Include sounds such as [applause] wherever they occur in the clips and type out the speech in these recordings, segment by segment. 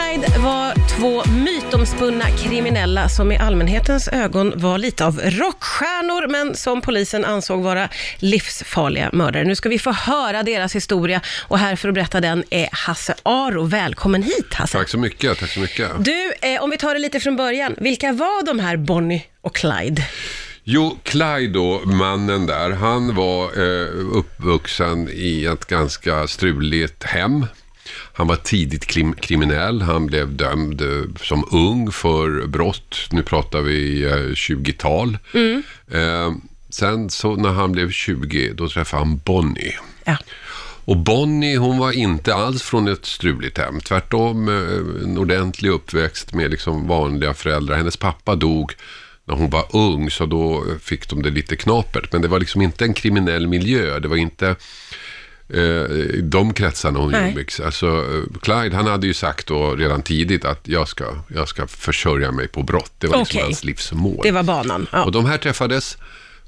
Clyde var två mytomspunna kriminella som i allmänhetens ögon var lite av rockstjärnor, men som polisen ansåg vara livsfarliga mördare. Nu ska vi få höra deras historia och här för att berätta den är Hasse Aro. Välkommen hit Hasse. Tack så mycket, tack så mycket. Du, eh, om vi tar det lite från början. Vilka var de här Bonnie och Clyde? Jo, Clyde då, mannen där, han var eh, uppvuxen i ett ganska struligt hem. Han var tidigt krim kriminell, han blev dömd eh, som ung för brott. Nu pratar vi eh, 20-tal. Mm. Eh, sen så när han blev 20, då träffade han Bonnie. Ja. Och Bonnie, hon var inte alls från ett struligt hem. Tvärtom eh, en ordentlig uppväxt med liksom vanliga föräldrar. Hennes pappa dog när hon var ung, så då fick de det lite knapert. Men det var liksom inte en kriminell miljö. Det var inte eh, de kretsarna hon Nej. umgicks. Alltså, eh, Clyde, han hade ju sagt då redan tidigt att jag ska, jag ska försörja mig på brott. Det var liksom Okej. hans livsmål. Det var banan. Ja. Och de här träffades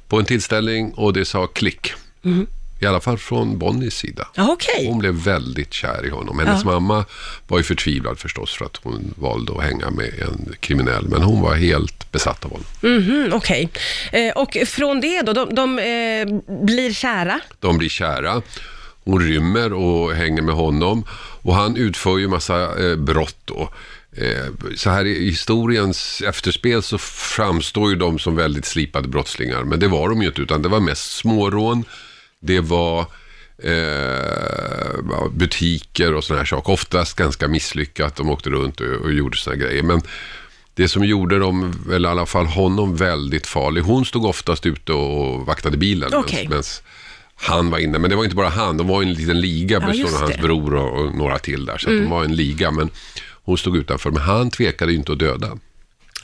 på en tillställning och det sa klick. Mhm. I alla fall från Bonnies sida. Okej. Hon blev väldigt kär i honom. Hennes Ja. mamma var ju förtvivlad förstås för att hon valde att hänga med en kriminell. Men hon var helt besatt av honom. Mhm, Okej. Eh, och från det då, de, de eh, blir kära. De blir kära. Hon rymmer och hänger med honom. Och han utför ju massa eh, brott då. Eh, så här i historiens efterspel så framstår ju de som väldigt slipade brottslingar. Men det var de ju inte, utan det var mest smårån. Det var eh, butiker och sådana här saker. Oftast ganska misslyckat. De åkte runt och, och gjorde sådana grejer. Men det som gjorde dem, eller i alla fall honom, väldigt farlig. Hon stod oftast ute och vaktade bilen. Okej. Medan han var inne. Men det var inte bara han, de var en liten liga Ja, bestående av hans. Mm. bror och, och några till där. Så att de var en liga. Men hon stod utanför. Men han tvekade ju inte att döda.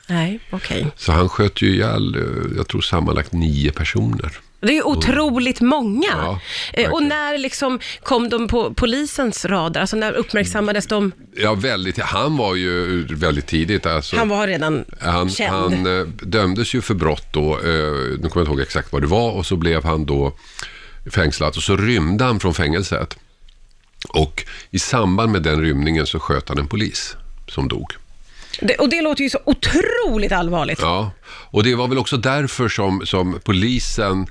Nej, okej. Så han sköt ju ihjäl, eh, jag tror sammanlagt nio personer. Det är ju otroligt många. Ja, eh, och när liksom kom de på polisens radar? Alltså när uppmärksammades de? Ja, väldigt. Han var ju väldigt tidigt. Alltså, Han var redan Han, känd. han eh, dömdes ju för brott då, nu kommer jag inte ihåg exakt vad det var, och så blev han då fängslad och så rymde han från fängelset. Och i samband med den rymningen så sköt han en polis som dog. Det, och det låter ju så otroligt allvarligt. Ja, och det var väl också därför som, som polisen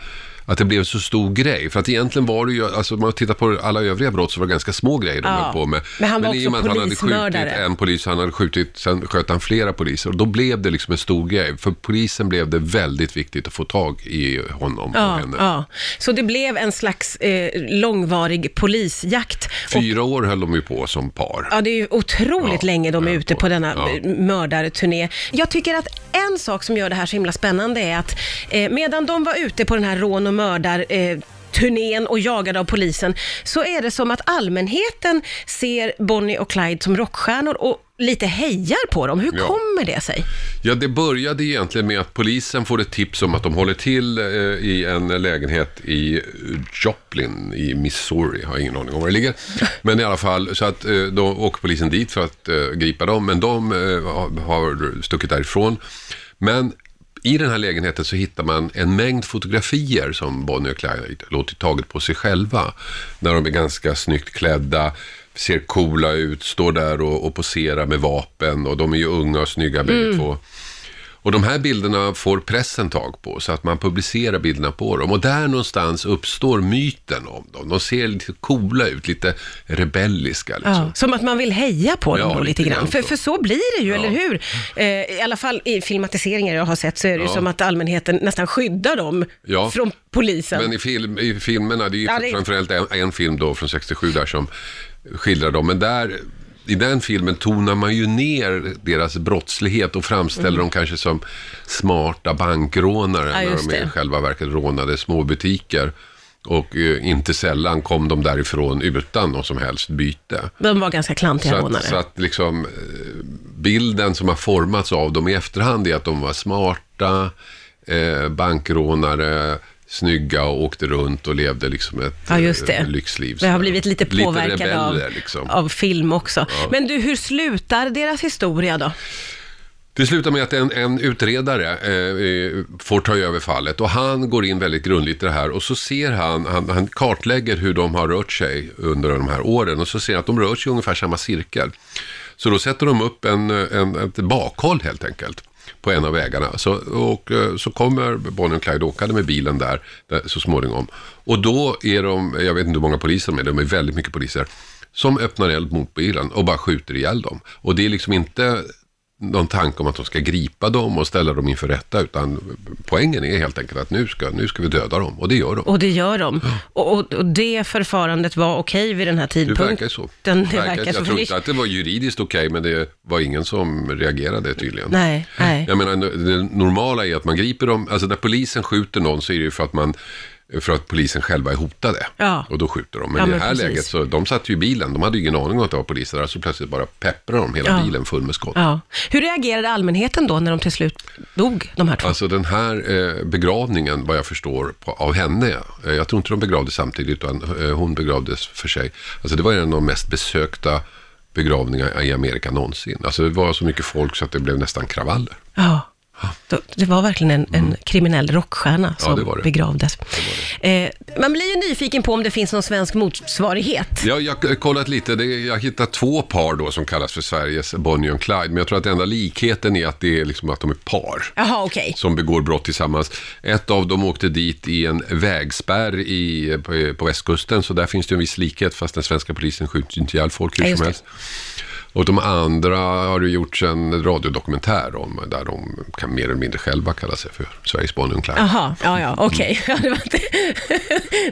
att det blev så stor grej. För att egentligen var det ju, alltså om man tittar på alla övriga brott så var det ganska små grejer de Ja. höll på med. Men han var i och också med att han hade skjutit en polis, han hade skjutit, sen sköt han flera poliser. Och då blev det liksom en stor grej. För polisen blev det väldigt viktigt att få tag i honom och Ja, henne. ja. Så det blev en slags eh, långvarig polisjakt. Och, Fyra år höll de ju på som par. ja, det är ju otroligt Ja, länge de är ute på denna ja. eh, mördarturné. Jag tycker att en sak som gör det här så himla spännande är att eh, medan de var ute på den här rån och mördar eh, turnén och jagade av polisen, så är det som att allmänheten ser Bonnie och Clyde som rockstjärnor och lite hejar på dem. Hur Ja. kommer det sig? Ja, det började egentligen med att polisen får ett tips om att de håller till eh, i en lägenhet i Joplin i Missouri. Jag har ingen aning om var det ligger. [laughs] Men i alla fall, så att eh, då åker polisen dit för att eh, gripa dem, men de eh, har- har stuckit därifrån. Men i den här lägenheten så hittar man en mängd fotografier som Bonnie och Clyde låtit taget på sig själva. När de är ganska snyggt klädda, ser coola ut, står där och, och poserar med vapen och de är ju unga och snygga bägge två. Och de här bilderna får pressen tag på så att man publicerar bilderna på dem. Och där någonstans uppstår myten om dem. De ser lite coola ut, lite rebelliska liksom. Ja, som att man vill heja på dem Ja, då lite grann. grann För, så. för så blir det ju, Ja. eller hur? Eh, I alla fall i filmatiseringar jag har sett så är det ju som att allmänheten nästan skyddar dem från polisen. Men i, film, i filmerna, det är ju Ja, det- framförallt en, en film då från 67 där som skildrar dem. Men där, i den filmen tonar man ju ner deras brottslighet och framställer dem kanske som smarta bankrånare Mm. Ja, när de i själva verket rånade småbutiker. Och eh, inte sällan kom de därifrån utan något som helst byte. De var ganska klantiga Så rånare. att, så att liksom, eh, bilden som har formats av dem i efterhand är att de var smarta, eh, bankrånare, snygga och åkte runt och levde liksom ett Ja, just det. eh, lyxliv. Det har blivit lite påverkad av, rebeller, liksom. av film också. Men du, hur slutar deras historia då? Det slutar med att en, en utredare eh, eh, får ta över fallet och han går in väldigt grundligt i det här och så ser han, han, han kartlägger hur de har rört sig under de här åren och så ser han att de rör sig i ungefär samma cirkel. Så då sätter de upp en, en, ett bakhåll helt enkelt på en av vägarna. Så, och, eh, så kommer Bonnie och Clyde åkande med bilen där, där så småningom. Och då är de, jag vet inte hur många poliser de är, de är väldigt mycket poliser, som öppnar eld mot bilen och bara skjuter ihjäl dem. Och det är liksom inte någon tanke om att de ska gripa dem och ställa dem inför rätta, utan poängen är helt enkelt att nu ska, nu ska vi döda dem, och det gör de. Och det gör de. Och, och, och det förfarandet var okej vid den här Det tidpunkten. verkar så. Den, det Verkar- så. jag för tror det- inte att det var juridiskt okej, men det var ingen som reagerade tydligen. Nej, nej. Jag menar, det normala är att man griper dem, alltså när polisen skjuter någon så är det ju för att man för att polisen själva är hotade. Ja. Och då skjuter de. Men Ja, i det här precis. läget så, de satt ju i bilen, de hade ju ingen aning om att det var poliser där, så plötsligt bara pepprar de hela Ja. bilen full med skott. Ja. Hur reagerade allmänheten då när de till slut dog, de här två? Alltså den här eh, begravningen, vad jag förstår, på, av henne, eh, jag tror inte de begravdes samtidigt, utan eh, hon begravdes för sig. Alltså det var en av de mest besökta begravningar i Amerika någonsin. Alltså det var så mycket folk så att det blev nästan kravaller. Ja. Då- Det var verkligen en, en kriminell rockstjärna som Mm. det var det. begravdes. Eh, man blir ju nyfiken på om det finns någon svensk motsvarighet. Ja, jag har kollat lite. Det, jag hittat två par då som kallas för Sveriges Bonnie och Clyde. Men jag tror att enda likheten är att det är liksom att de är par. Jaha, okej. Som begår brott tillsammans. Ett av dem åkte dit i en vägspärr i, på, på västkusten. Så där finns det en viss likhet. Fast den svenska polisen skjuter inte ihjäl folk Ja, hur just som det. helst. Och de andra har det gjorts en radiodokumentär om. Där de kan mer eller mindre själva kalla sig för Sveriges Bonnie och Clyde. Jaha, ja, ja, okej. Mm. Ja,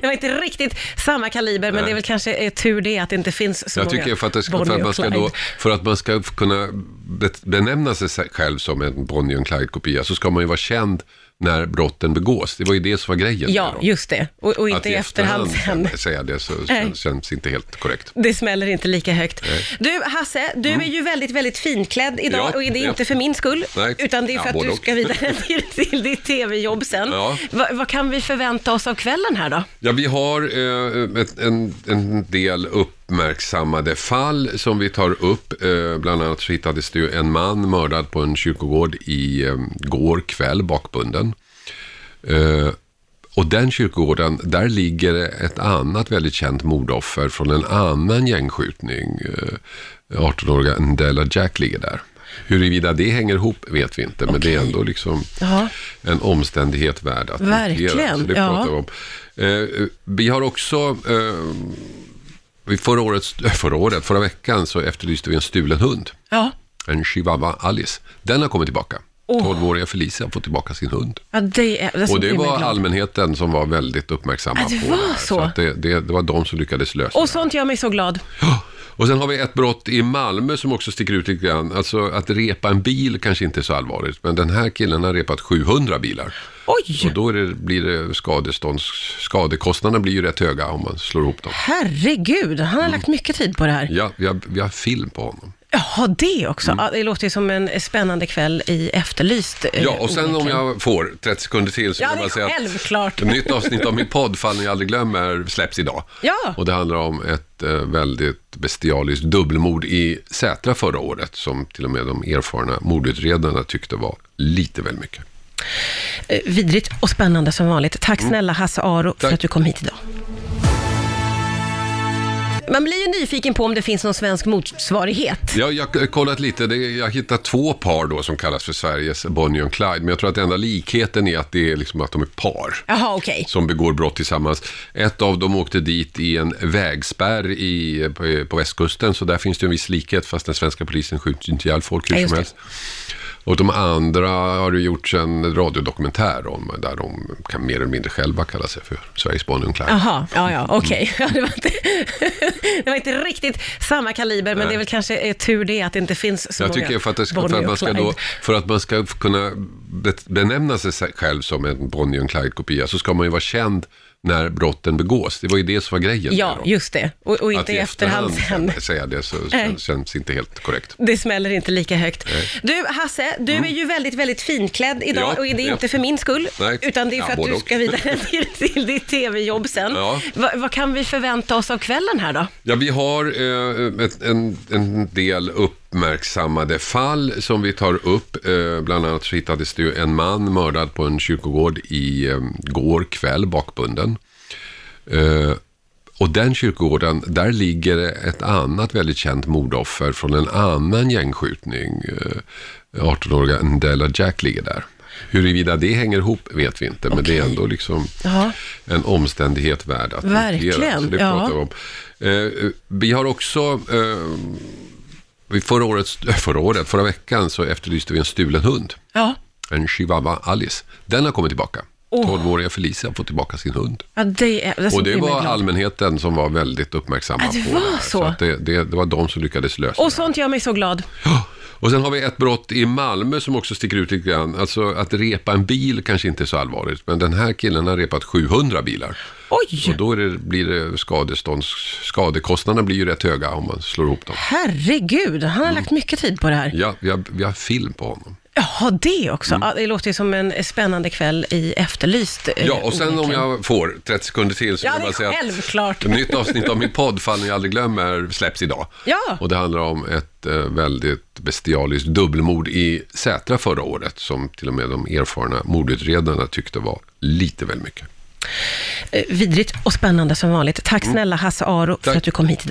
det, var inte, [laughs] riktigt samma kaliber, men Nej. det är väl kanske är tur det att det inte finns så Jag många tycker för att, det ska, för, att man ska då, för att man ska kunna be- benämna sig själv som en Bonnie och Clyde-kopia så ska man ju vara känd när brotten begås. Det var ju det som var grejen. Ja, just det. Och, och inte att i efterhand sen. säga det så Nej. känns, inte helt korrekt. Det smäller inte lika högt. Du, Hasse, du är ju väldigt, väldigt finklädd idag Mm. Ja, och det är ja. inte för min skull, Nej. utan det är Ja, för att både du ska vidare [laughs] till, till ditt tv-jobb sen. Ja. Va, vad kan vi förvänta oss av kvällen här då? Ja, vi har eh, ett, en, en del uppmärksammade fall som vi tar upp. Eh, bland annat så hittades det ju en man mördad på en kyrkogård i eh, går kväll, bakbunden. Eh, och den kyrkogården, där ligger ett annat väldigt känt mordoffer från en annan gängskjutning. Eh, 18-åriga Ndela Jack ligger där. Huruvida det hänger ihop vet vi inte, men det är ändå liksom Jaha. en omständighet värd att notera. Verkligen, Så det ja. vi om. Eh, vi har också, eh, förra, året, [laughs] förra året, förra veckan så efterlyste vi en stulen hund. Ja, En chihuahua Alice. Den har kommit tillbaka. Åh. 12-åriga Felicia har fått tillbaka sin hund. ja det, är, det, Och det var allmänheten som var väldigt uppmärksamma Ja, det på var här. så. att det, det, det var de som lyckades lösa Och det. sånt gör mig så glad. Ja. Och sen har vi ett brott i Malmö som också sticker ut lite grann. Alltså att repa en bil kanske inte är så allvarligt, men den här killen har repat 700 bilar. Oj! Och då det, blir det skadestånds... Skadekostnaderna blir ju rätt höga om man slår ihop dem. Herregud, han har Mm. lagt mycket tid på det här. Ja, vi har, vi har film på honom. Jaha, det också. Mm. Det låter ju som en spännande kväll i Efterlyst. eh, Ja, och sen om jag får 30 sekunder till så Ja, är man säga att självklart. ett nytt avsnitt av min podd, Fall ni aldrig glömmer, släpps idag. Ja. Och det handlar om ett eh, väldigt bestialiskt dubbelmord i Sätra förra året, som till och med de erfarna mordutredarna tyckte var lite väl mycket. Eh, Vidrigt och spännande som vanligt. Tack snälla Hasse Aro för Mm. Tack. att du kom hit idag. Man blir ju nyfiken på om det finns någon svensk motsvarighet. Ja, jag har kollat lite. Det, jag hittat två par då som kallas för Sveriges Bonnie och Clyde. Men jag tror att enda likheten är att det är liksom att de är par. Jaha, okej. som begår brott tillsammans. Ett av dem åkte dit i en vägspärr i, på, på västkusten, så där finns det en viss likhet, fast den svenska polisen skjuter inte ihjäl folk hur Ja, just som det. helst. Och de andra har det gjorts en radiodokumentär om, där de kan mer eller mindre själva kalla sig för Sveriges Bonnie Clyde. Jaha, ja, ja, Mm. okej. [laughs] Ja, det, var inte, [laughs] det var inte riktigt samma kaliber, men Nej. det är väl kanske är tur det att det inte finns så Jag många tycker för att, ska, för, att man ska då, för att man ska kunna be- benämna sig själv som en Bonnie Clyde-kopia så ska man ju vara känd när brotten begås. Det var ju det som var grejen. Ja, just det. Och, och inte Att i efterhand sen. säga det så Nej. känns, känns inte helt korrekt. Det smäller inte lika högt. Du, Hasse, du är ju väldigt, väldigt finklädd idag Mm. Ja, och det är ja. inte för min skull, Nej. utan det är Ja, för att både du ska vidare [laughs] till, till ditt tv-jobb sen. Ja. Va, vad kan vi förvänta oss av kvällen här då? Ja, vi har eh, ett, en, en del uppmärksammade fall som vi tar upp. Eh, bland annat så hittades det en man mördad på en kyrkogård i eh, går kväll, bakbunden. Eh, och den kyrkogården, där ligger ett annat väldigt känt mordoffer från en annan gängskjutning. Eh, 18-åriga Ndela Jack ligger där. Huruvida det hänger ihop vet vi inte, men det är ändå liksom en omständighet värd att notera. Verkligen, Så det ja. pratar vi om. Eh, vi har också, eh, förra, året, [laughs] förra året, förra veckan så efterlyste vi en stulen hund. Ja. En chihuahua Alice. Den har kommit tillbaka. Åh. 12-åriga Felicia har fått tillbaka sin hund. ja, det är... Alltså, Och det var allmänheten som var väldigt uppmärksamma Ja, det på var det här. så. att det, det, det var de som lyckades lösa Och det. sånt gör mig så glad. Ja. Och sen har vi ett brott i Malmö som också sticker ut lite grann. Alltså att repa en bil kanske inte är så allvarligt, men den här killen har repat 700 bilar. Oj! Och då det, blir det skadestånds... Skadekostnaderna blir ju rätt höga om man slår ihop dem. Herregud, han Mm. har lagt mycket tid på det här. Ja, vi har, vi har film på honom. Jaha, det också. Mm. Ja, det låter ju som en spännande kväll i Efterlyst. eh, Ja, och sen om jag får 30 sekunder till så Ja, vill jag bara säga att självklart. ett nytt avsnitt av min podd, Fall ni aldrig glömmer, släpps idag. Ja. Och det handlar om ett eh, väldigt bestialiskt dubbelmord i Sätra förra året, som till och med de erfarna mordutredarna tyckte var lite väl mycket. Eh, Vidrigt och spännande som vanligt. Tack snälla Hasse Aro för Tack. att du kom hit idag.